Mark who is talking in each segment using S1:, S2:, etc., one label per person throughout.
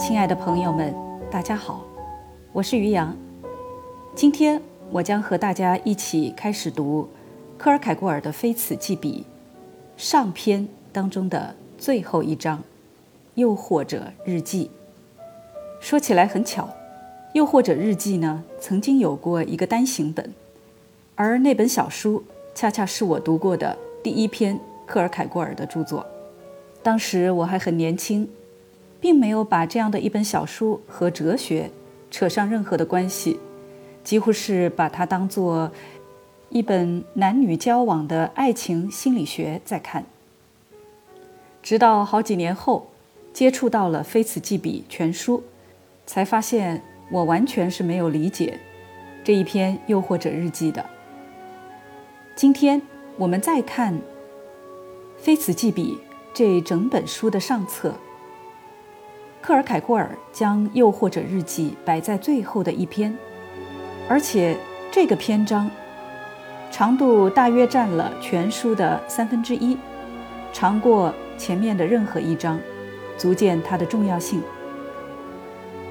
S1: 亲爱的朋友们，大家好，我是于洋。今天我将和大家一起开始读科尔凯郭尔的《非此即彼》上篇当中的最后一章《又或者日记》。说起来很巧，《又或者日记》呢曾经有过一个单行本，而那本小书恰恰是我读过的第一篇科尔凯郭尔的著作。当时我还很年轻。并没有把这样的一本小书和哲学扯上任何的关系，几乎是把它当做一本男女交往的爱情心理学在看。直到好几年后，接触到了《非此即彼》全书，才发现我完全是没有理解这一篇又或者日记的。今天我们再看《非此即彼》这整本书的上册。克尔凯郭尔将《又或者日记》摆在最后的一篇，而且这个篇章长度大约占了全书的三分之一，长过前面的任何一章，足见它的重要性。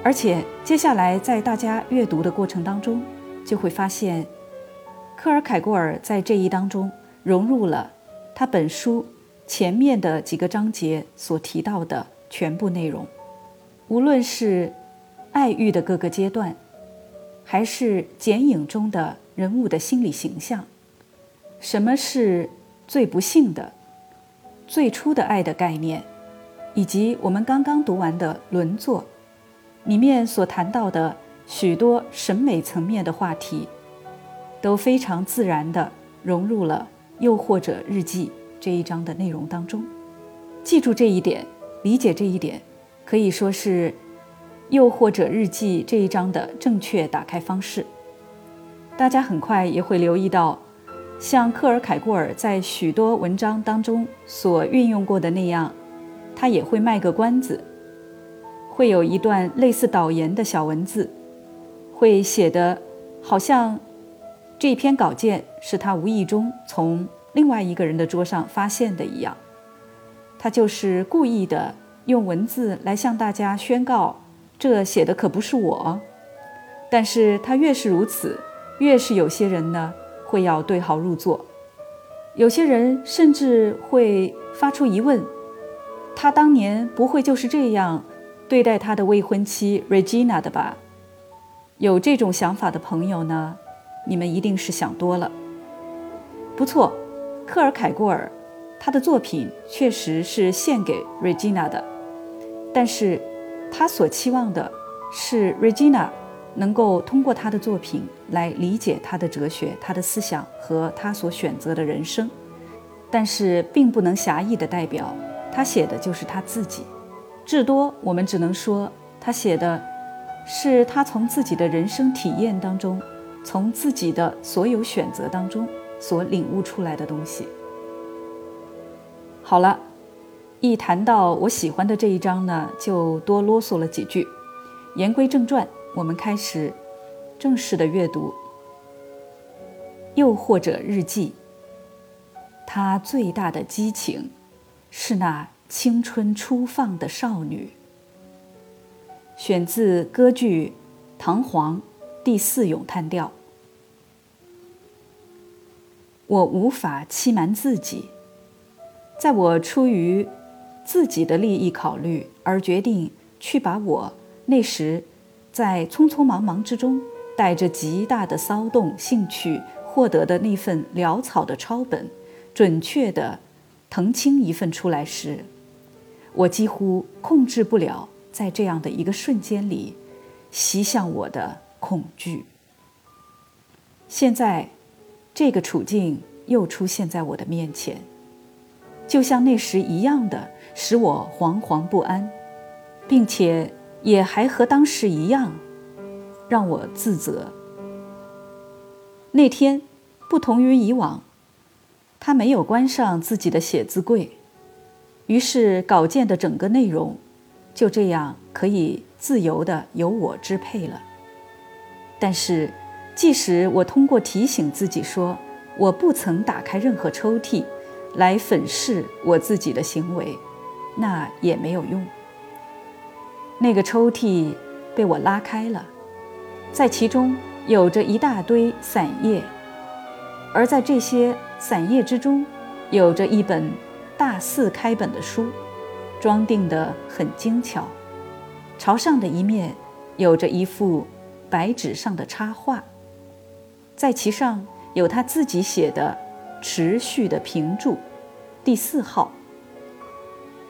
S1: 而且接下来在大家阅读的过程当中，就会发现，克尔凯郭尔在这一当中融入了他本书前面的几个章节所提到的全部内容。无论是爱欲的各个阶段，还是剪影中的人物的心理形象，什么是最不幸的、最初的爱的概念，以及我们刚刚读完的轮作里面所谈到的许多审美层面的话题，都非常自然地融入了又或者日记这一章的内容当中。记住这一点，理解这一点。可以说是，又或者日记这一章的正确打开方式。大家很快也会留意到，像克尔凯郭尔在许多文章当中所运用过的那样，他也会卖个关子，会有一段类似导言的小文字，会写的好像这篇稿件是他无意中从另外一个人的桌上发现的一样，他就是故意的。用文字来向大家宣告，这写的可不是我。但是他越是如此，越是有些人呢会要对号入座，有些人甚至会发出疑问：他当年不会就是这样对待他的未婚妻 Regina 的吧？有这种想法的朋友呢，你们一定是想多了。不错，克尔凯郭尔，他的作品确实是献给 Regina 的。但是，他所期望的是 Regina 能够通过他的作品来理解他的哲学、他的思想和他所选择的人生。但是，并不能狭义的代表他写的就是他自己。至多，我们只能说他写的是他从自己的人生体验当中，从自己的所有选择当中所领悟出来的东西。好了。一谈到我喜欢的这一章呢，就多啰嗦了几句。言归正传，我们开始正式的阅读。又或者日记，他最大的激情是那青春初放的少女。选自歌剧《唐璜》第四咏叹调。我无法欺瞒自己，在我出于。自己的利益考虑而决定去把我那时在匆匆忙忙之中带着极大的骚动兴趣获得的那份潦草的抄本，准确地腾清一份出来时，我几乎控制不了在这样的一个瞬间里袭向我的恐惧。现在，这个处境又出现在我的面前，就像那时一样的。使我惶惶不安，并且也还和当时一样，让我自责。那天不同于以往，他没有关上自己的写字柜，于是稿件的整个内容就这样可以自由的由我支配了。但是，即使我通过提醒自己说我不曾打开任何抽屉，来粉饰我自己的行为。那也没有用。那个抽屉被我拉开了，在其中有着一大堆散页，而在这些散页之中，有着一本大四开本的书，装订得很精巧，朝上的一面有着一幅白纸上的插画，在其上有他自己写的持续的评注，第四号。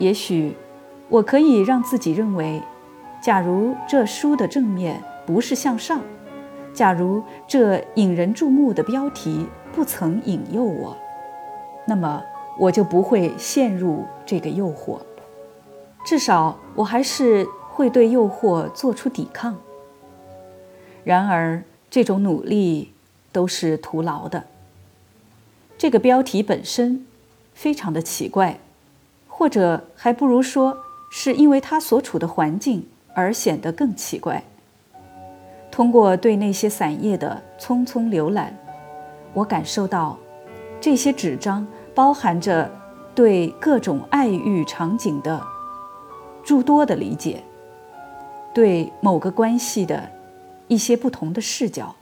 S1: 也许我可以让自己认为。假如这书的正面不是向上，假如这引人注目的标题不曾引诱我，那么我就不会陷入这个诱惑。至少我还是会对诱惑做出抵抗。然而，这种努力都是徒劳的。这个标题本身非常的奇怪，或者还不如说是因为他所处的环境。而显得更奇怪。通过对那些散页的匆匆浏览，我感受到，这些纸张包含着对各种爱欲场景的诸多的理解，对某个关系的一些不同的视角，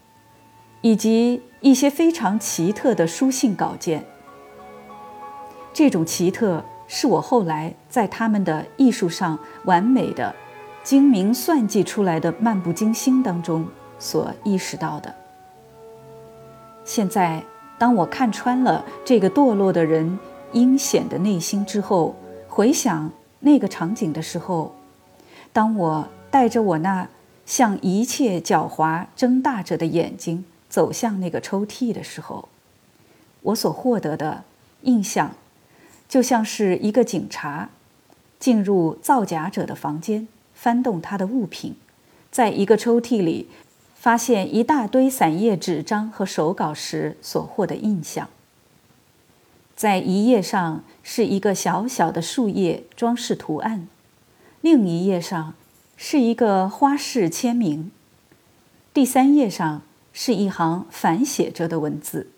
S1: 以及一些非常奇特的书信稿件。这种奇特是我后来在他们的艺术上完美的。精明算计出来的漫不经心当中所意识到的。现在，当我看穿了这个堕落的人阴险的内心之后，回想那个场景的时候，当我带着我那向一切狡猾睁大着的眼睛走向那个抽屉的时候，我所获得的印象，就像是一个警察进入造假者的房间。翻动他的物品，在一个抽屉里发现一大堆散页纸张和手稿时所获的印象。在一页上是一个小小的树叶装饰图案，另一页上是一个花式签名，第三页上是一行反写着的文字。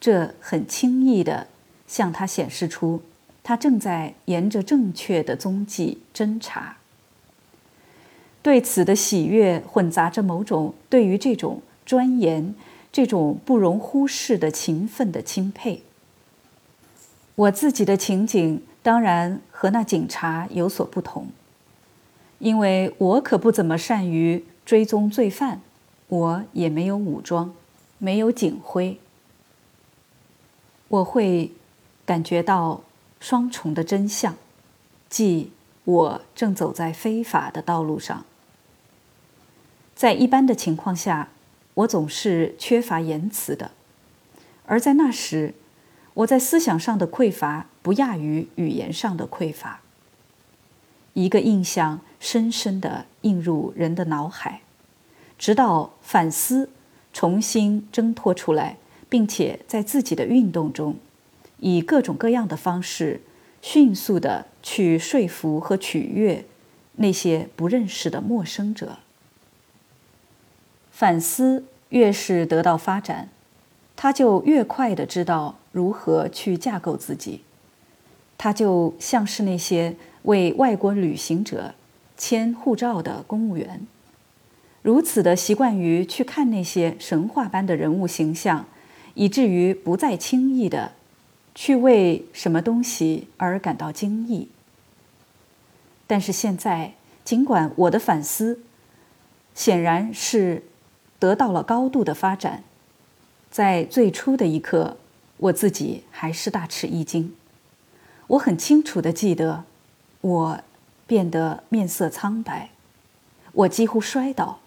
S1: 这很轻易的向他显示出，他正在沿着正确的踪迹侦查。对此的喜悦混杂着某种对于这种钻研、这种不容忽视的勤奋的钦佩。我自己的情景当然和那警察有所不同，因为我可不怎么善于追踪罪犯，我也没有武装，没有警徽。我会感觉到双重的真相，即我正走在非法的道路上。在一般的情况下，我总是缺乏言辞的；而在那时，我在思想上的匮乏不亚于语言上的匮乏。一个印象深深地映入人的脑海，直到反思重新挣脱出来，并且在自己的运动中，以各种各样的方式，迅速地去说服和取悦那些不认识的陌生者。反思越是得到发展，他就越快地知道如何去架构自己。他就像是那些为外国旅行者签护照的公务员，如此的习惯于去看那些神话般的人物形象，以至于不再轻易的去为什么东西而感到惊异。但是现在，尽管我的反思显然是。得到了高度的发展，在最初的一刻，我自己还是大吃一惊。我很清楚的记得，我变得面色苍白，我几乎摔倒。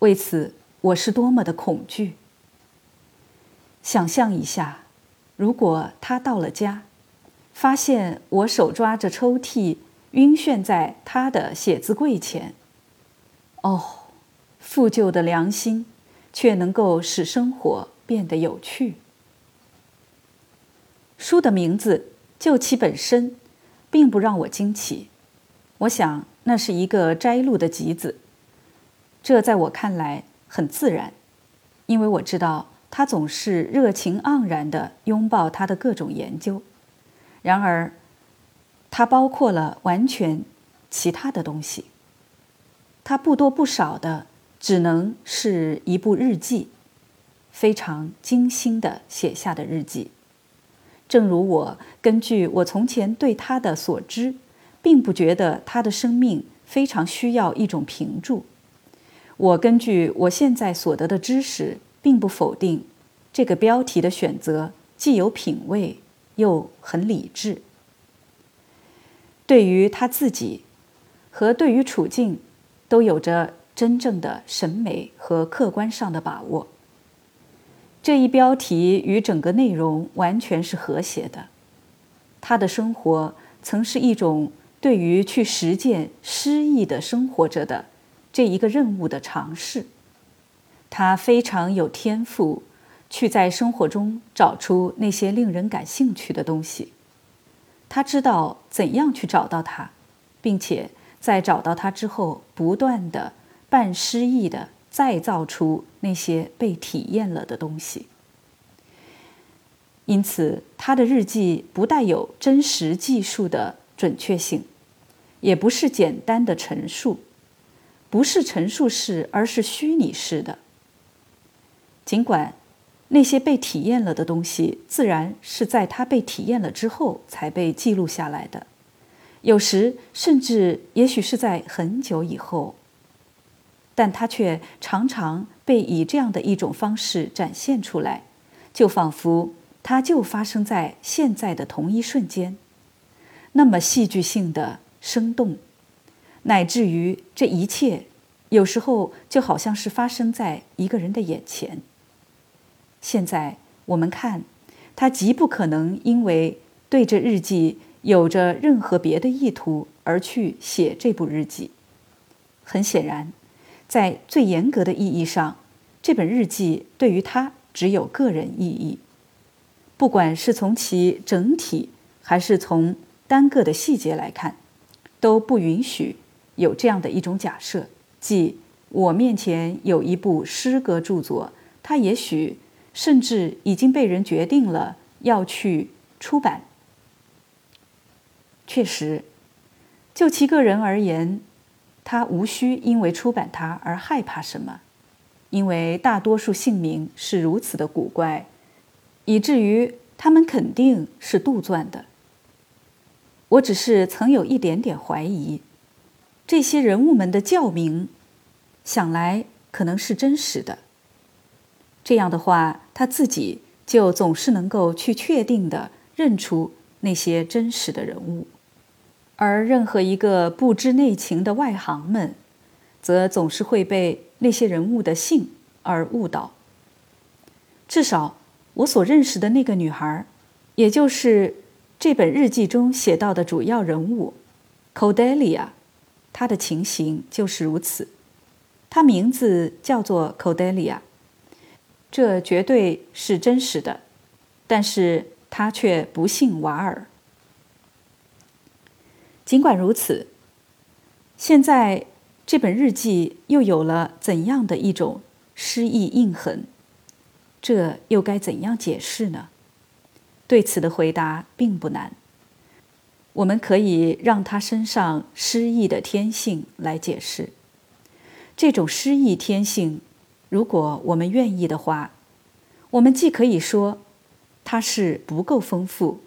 S1: 为此，我是多么的恐惧。想象一下，如果他到了家，发现我手抓着抽屉，晕眩在他的写字柜前，哦。负旧的良心，却能够使生活变得有趣。书的名字就其本身，并不让我惊奇。我想那是一个摘录的集子，这在我看来很自然，因为我知道他总是热情盎然地拥抱他的各种研究。然而，它包括了完全其他的东西。它不多不少的只能是一部日记，非常精心的写下的日记。正如我根据我从前对他的所知，并不觉得他的生命非常需要一种评注。我根据我现在所得的知识，并不否定这个标题的选择既有品味又很理智。对于他自己和对于处境，都有着真正的审美和客观上的把握。这一标题与整个内容完全是和谐的。他的生活曾是一种对于去实践诗意的生活着的这一个任务的尝试。他非常有天赋，去在生活中找出那些令人感兴趣的东西。他知道怎样去找到它，并且在找到它之后，不断的半诗意的。再造出那些被体验了的东西，因此他的日记不带有真实技术的准确性，也不是简单的陈述，不是陈述式，而是虚拟式的。尽管那些被体验了的东西，自然是在他被体验了之后才被记录下来的，有时甚至也许是在很久以后。但它却常常被以这样的一种方式展现出来，就仿佛它就发生在现在的同一瞬间，那么戏剧性的生动，乃至于这一切有时候就好像是发生在一个人的眼前。现在我们看，他极不可能因为对这日记有着任何别的意图而去写这部日记。很显然。在最严格的意义上，这本日记对于他只有个人意义。不管是从其整体，还是从单个的细节来看，都不允许有这样的一种假设：即我面前有一部诗歌著作，它也许甚至已经被人决定了要去出版。确实，就其个人而言。他无需因为出版它而害怕什么，因为大多数姓名是如此的古怪，以至于他们肯定是杜撰的。我只是曾有一点点怀疑，这些人物们的教名，想来可能是真实的。这样的话，他自己就总是能够去确定的认出那些真实的人物。而任何一个不知内情的外行们，则总是会被那些人物的姓而误导。至少我所认识的那个女孩，也就是这本日记中写到的主要人物，Codelia，她的情形就是如此。她名字叫做 Codelia，这绝对是真实的，但是他却不信瓦尔。尽管如此，现在这本日记又有了怎样的一种诗意印痕？这又该怎样解释呢？对此的回答并不难。我们可以让他身上诗意的天性来解释。这种诗意天性，如果我们愿意的话，我们既可以说它是不够丰富，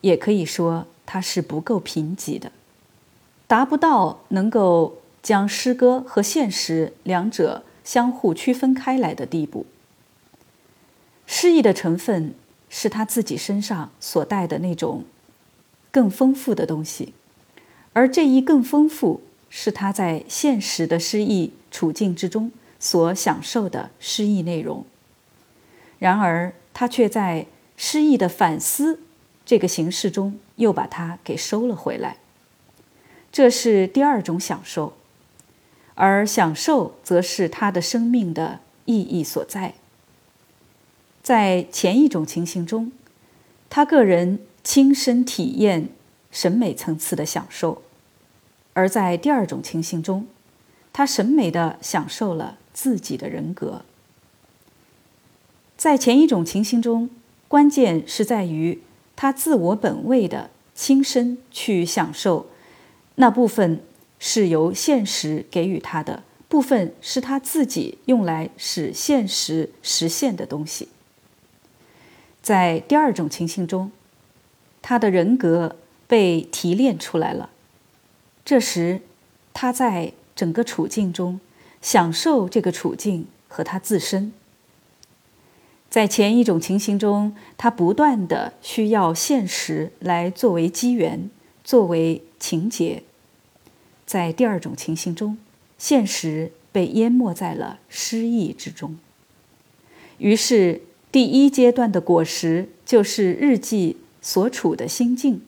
S1: 也可以说。它是不够贫瘠的，达不到能够将诗歌和现实两者相互区分开来的地步。诗意的成分是他自己身上所带的那种更丰富的东西，而这一更丰富是他在现实的诗意处境之中所享受的诗意内容。然而，他却在诗意的反思。这个形式中又把它给收了回来，这是第二种享受，而享受则是他的生命的意义所在。在前一种情形中，他个人亲身体验审美层次的享受；而在第二种情形中，他审美的享受了自己的人格。在前一种情形中，关键是在于。他自我本位的亲身去享受那部分是由现实给予他的，部分是他自己用来使现实实现的东西。在第二种情形中，他的人格被提炼出来了，这时他在整个处境中享受这个处境和他自身。在前一种情形中，他不断的需要现实来作为机缘，作为情节；在第二种情形中，现实被淹没在了诗意之中。于是，第一阶段的果实就是日记所处的心境。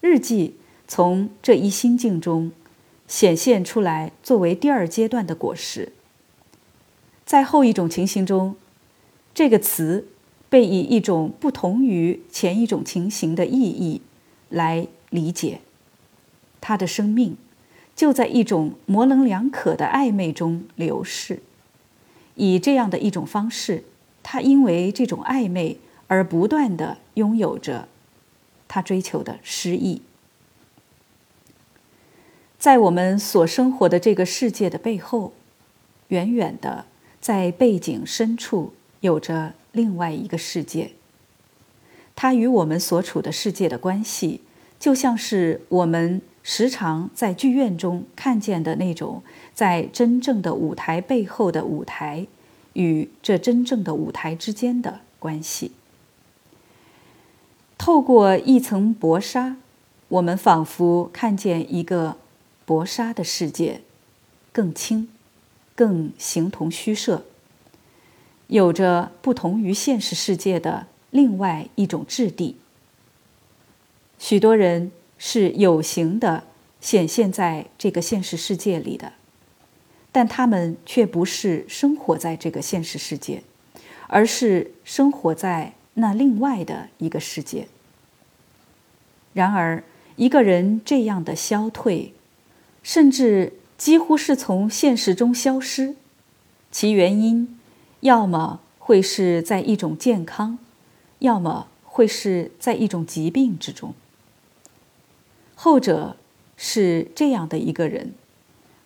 S1: 日记从这一心境中显现出来，作为第二阶段的果实。在后一种情形中。这个词被以一种不同于前一种情形的意义来理解，他的生命就在一种模棱两可的暧昧中流逝。以这样的一种方式，他因为这种暧昧而不断的拥有着他追求的诗意。在我们所生活的这个世界的背后，远远的在背景深处。有着另外一个世界，它与我们所处的世界的关系，就像是我们时常在剧院中看见的那种，在真正的舞台背后的舞台与这真正的舞台之间的关系。透过一层薄纱，我们仿佛看见一个薄纱的世界，更轻，更形同虚设。有着不同于现实世界的另外一种质地。许多人是有形的显现在这个现实世界里的，但他们却不是生活在这个现实世界，而是生活在那另外的一个世界。然而，一个人这样的消退，甚至几乎是从现实中消失，其原因。要么会是在一种健康，要么会是在一种疾病之中。后者是这样的一个人，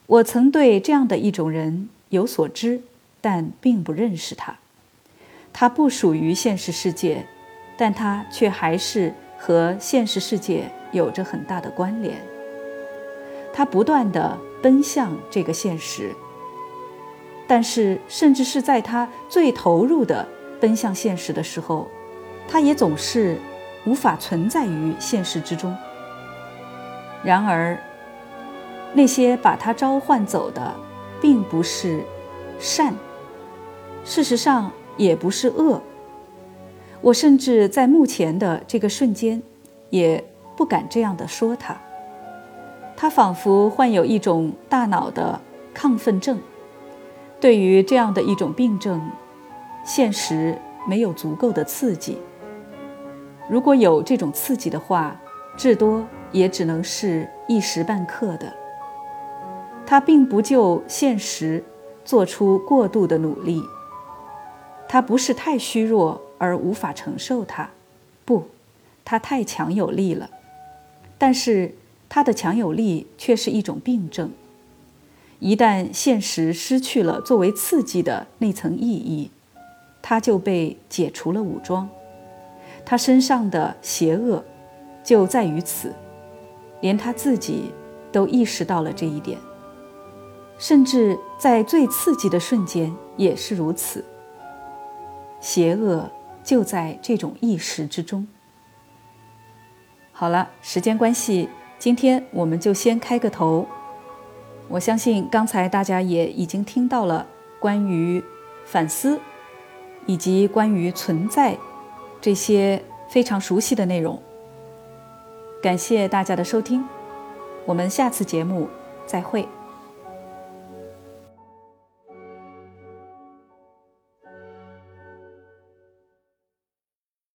S1: 我曾对这样的一种人有所知，但并不认识他。他不属于现实世界，但他却还是和现实世界有着很大的关联。他不断的奔向这个现实。但是，甚至是在他最投入的奔向现实的时候，他也总是无法存在于现实之中。然而，那些把他召唤走的，并不是善，事实上也不是恶。我甚至在目前的这个瞬间，也不敢这样的说他。他仿佛患有一种大脑的亢奋症。对于这样的一种病症，现实没有足够的刺激。如果有这种刺激的话，至多也只能是一时半刻的。他并不就现实做出过度的努力。他不是太虚弱而无法承受它，不，他太强有力了。但是他的强有力却是一种病症。一旦现实失去了作为刺激的那层意义，他就被解除了武装。他身上的邪恶就在于此，连他自己都意识到了这一点。甚至在最刺激的瞬间也是如此。邪恶就在这种意识之中。好了，时间关系，今天我们就先开个头。我相信刚才大家也已经听到了关于反思以及关于存在这些非常熟悉的内容。感谢大家的收听，我们下次节目再会。